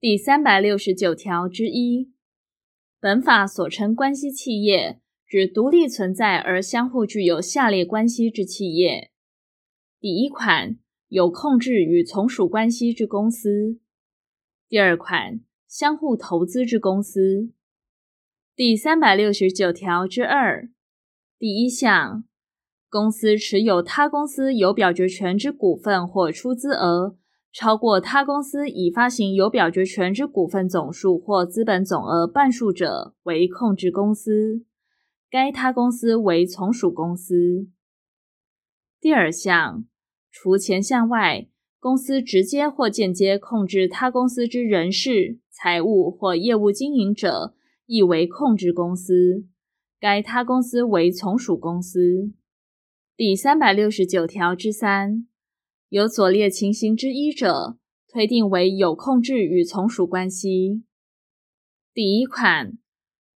第三百六十九条之一，本法所称关系企业，指独立存在而相互具有下列关系之企业：第一款，有控制与从属关系之公司；第二款，相互投资之公司。第三百六十九条之二，第一项，公司持有他公司有表决权之股份或出资额。超过他公司已发行有表决权之股份总数或资本总额半数者，为控制公司；该他公司为从属公司。第二项，除前项外，公司直接或间接控制他公司之人事、财务或业务经营者，亦为控制公司；该他公司为从属公司。第三百六十九条之三。有左列情形之一者，推定为有控制与从属关系。第一款，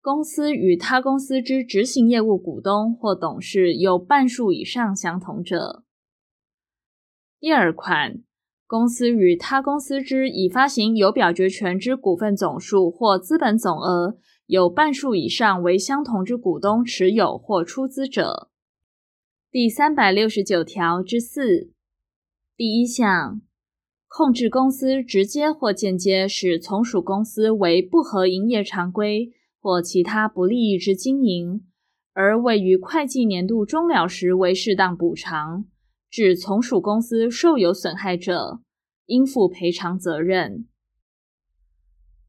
公司与他公司之执行业务股东或董事有半数以上相同者；第二款，公司与他公司之已发行有表决权之股份总数或资本总额有半数以上为相同之股东持有或出资者。第三百六十九条之四。第一项，控制公司直接或间接使从属公司为不合营业常规或其他不利益之经营，而位于会计年度终了时为适当补偿，致从属公司受有损害者，应负赔偿责任。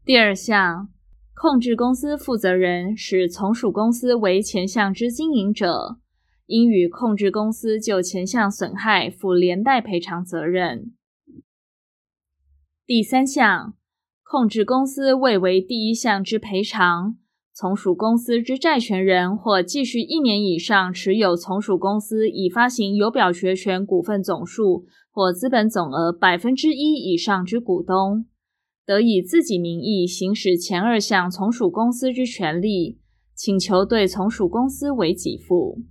第二项，控制公司负责人使从属公司为前项之经营者。应与控制公司就前项损害负连带赔偿责任。第三项，控制公司未为第一项之赔偿，从属公司之债权人或继续一年以上持有从属公司已发行有表决权股份总数或资本总额百分之一以上之股东，得以自己名义行使前二项从属公司之权利，请求对从属公司为给付。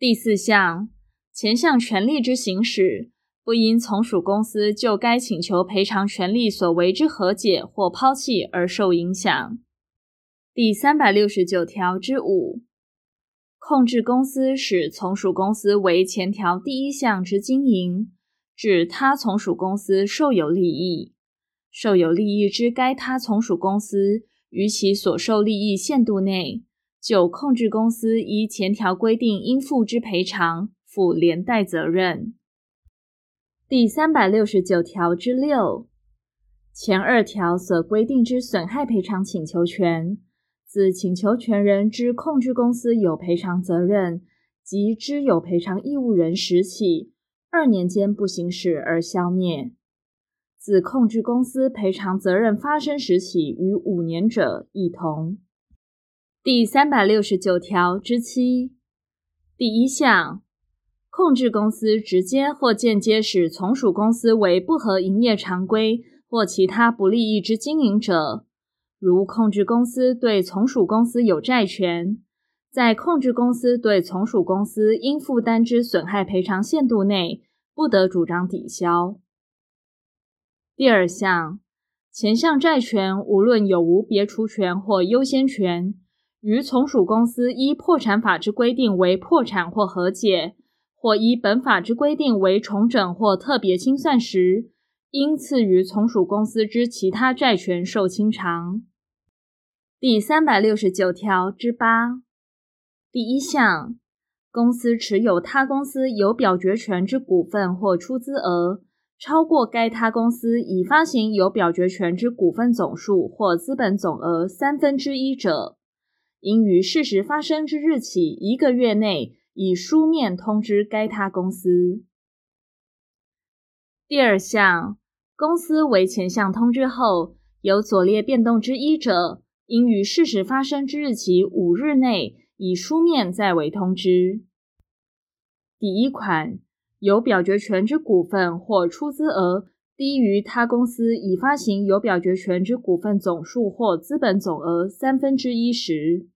第四项，前项权利之行使，不因从属公司就该请求赔偿权利所为之和解或抛弃而受影响。第三百六十九条之五，控制公司使从属公司为前条第一项之经营，指他从属公司受有利益，受有利益之该他从属公司于其所受利益限度内。九控制公司依前条规定应负之赔偿，负连带责任。第三百六十九条之六，前二条所规定之损害赔偿请求权，自请求权人之控制公司有赔偿责任及知有赔偿义务人时起，二年间不行使而消灭；自控制公司赔偿责任发生时起逾五年者，亦同。第三百六十九条之七，第一项，控制公司直接或间接使从属公司为不合营业常规或其他不利益之经营者，如控制公司对从属公司有债权，在控制公司对从属公司应负担之损害赔偿限度内，不得主张抵销。第二项，前项债权无论有无别除权或优先权。于从属公司依破产法之规定为破产或和解，或依本法之规定为重整或特别清算时，应赐予从属公司之其他债权受清偿。第三百六十九条之八，第一项，公司持有他公司有表决权之股份或出资额，超过该他公司已发行有表决权之股份总数或资本总额三分之一者。应于事实发生之日起一个月内，以书面通知该他公司。第二项，公司为前项通知后有左列变动之一者，应于事实发生之日起五日内，以书面再为通知。第一款，有表决权之股份或出资额低于他公司已发行有表决权之股份总数或资本总额三分之一时；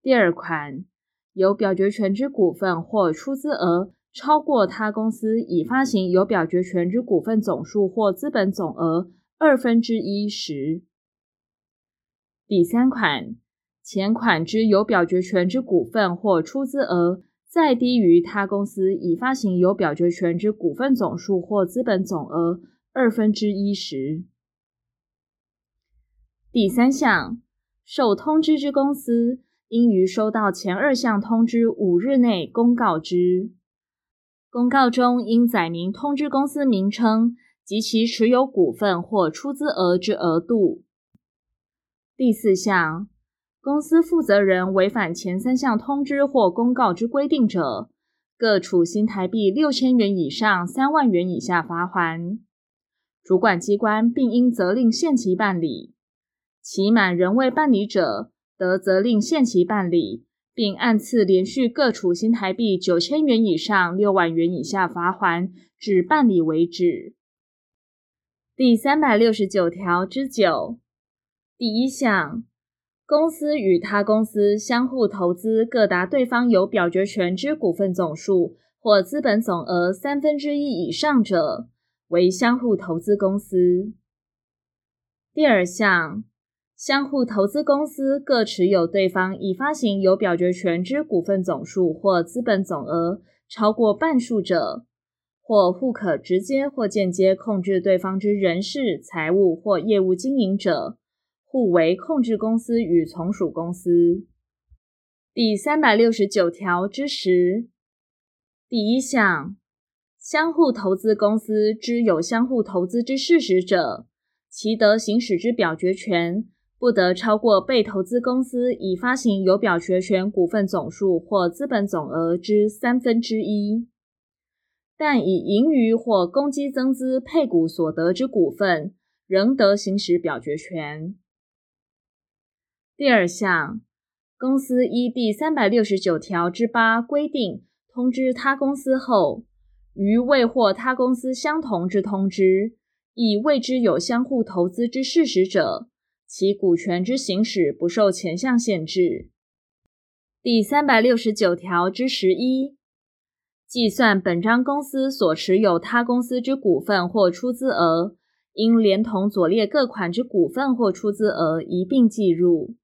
第二款，有表决权之股份或出资额超过他公司已发行有表决权之股份总数或资本总额二分之一时。第三款，前款之有表决权之股份或出资额再低于他公司已发行有表决权之股份总数或资本总额二分之一时。第三项，受通知之公司，应于收到前二项通知五日内公告之。公告中应载明通知公司名称及其持有股份或出资额之额度。第四项，公司负责人违反前三项通知或公告之规定者，各处新台币六千元以上三万元以下罚锾。主管机关并应责令限期办理，期满仍未办理者，得责令限期办理。并按次连续各处新台币九千元以上六万元以下罚锾，至办理为止。第三百六十九条之九第一项，公司与他公司相互投资各达对方有表决权之股份总数或资本总额三分之一以上者，为相互投资公司。第二项。相互投资公司各持有对方已发行有表决权之股份总数或资本总额超过半数者，或互可直接或间接控制对方之人事、财务或业务经营者，互为控制公司与从属公司。第三百六十九条之十第一项，相互投资公司之有相互投资之事实者，其得行使之表决权。不得超过被投资公司已发行有表决权股份总数或资本总额之三分之一，但以盈余或公积增资配股所得之股份，仍得行使表决权。第二项，公司依第三百六十九条之八规定通知他公司后，于未获他公司相同之通知，亦未知有相互投资之事实者，其股权之行使不受前项限制。第三百六十九条之十一，计算本章公司所持有他公司之股份或出资额，应连同左列各款之股份或出资额一并计入。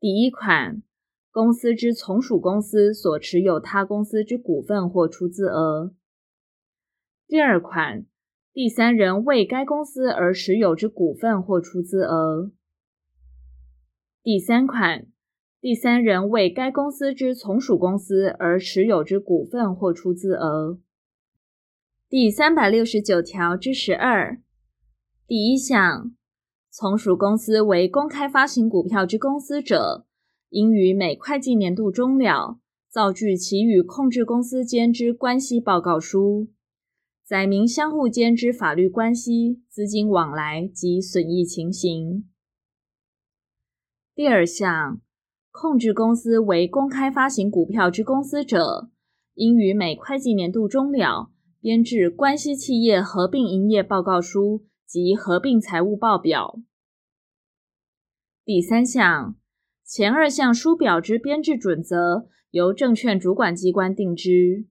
第一款，公司之从属公司所持有他公司之股份或出资额。第二款。第三人为该公司而持有之股份或出资额。第三款，第三人为该公司之从属公司而持有之股份或出资额。第三百六十九条之十二第一项，从属公司为公开发行股票之公司者，应于每会计年度终了，造具其与控制公司间之关系报告书。载明相互间之法律关系、资金往来及损益情形。第二项，控制公司为公开发行股票之公司者，应于每会计年度终了，编制关系企业合并营业报告书及合并财务报表。第三项，前二项书表之编制准则，由证券主管机关定之。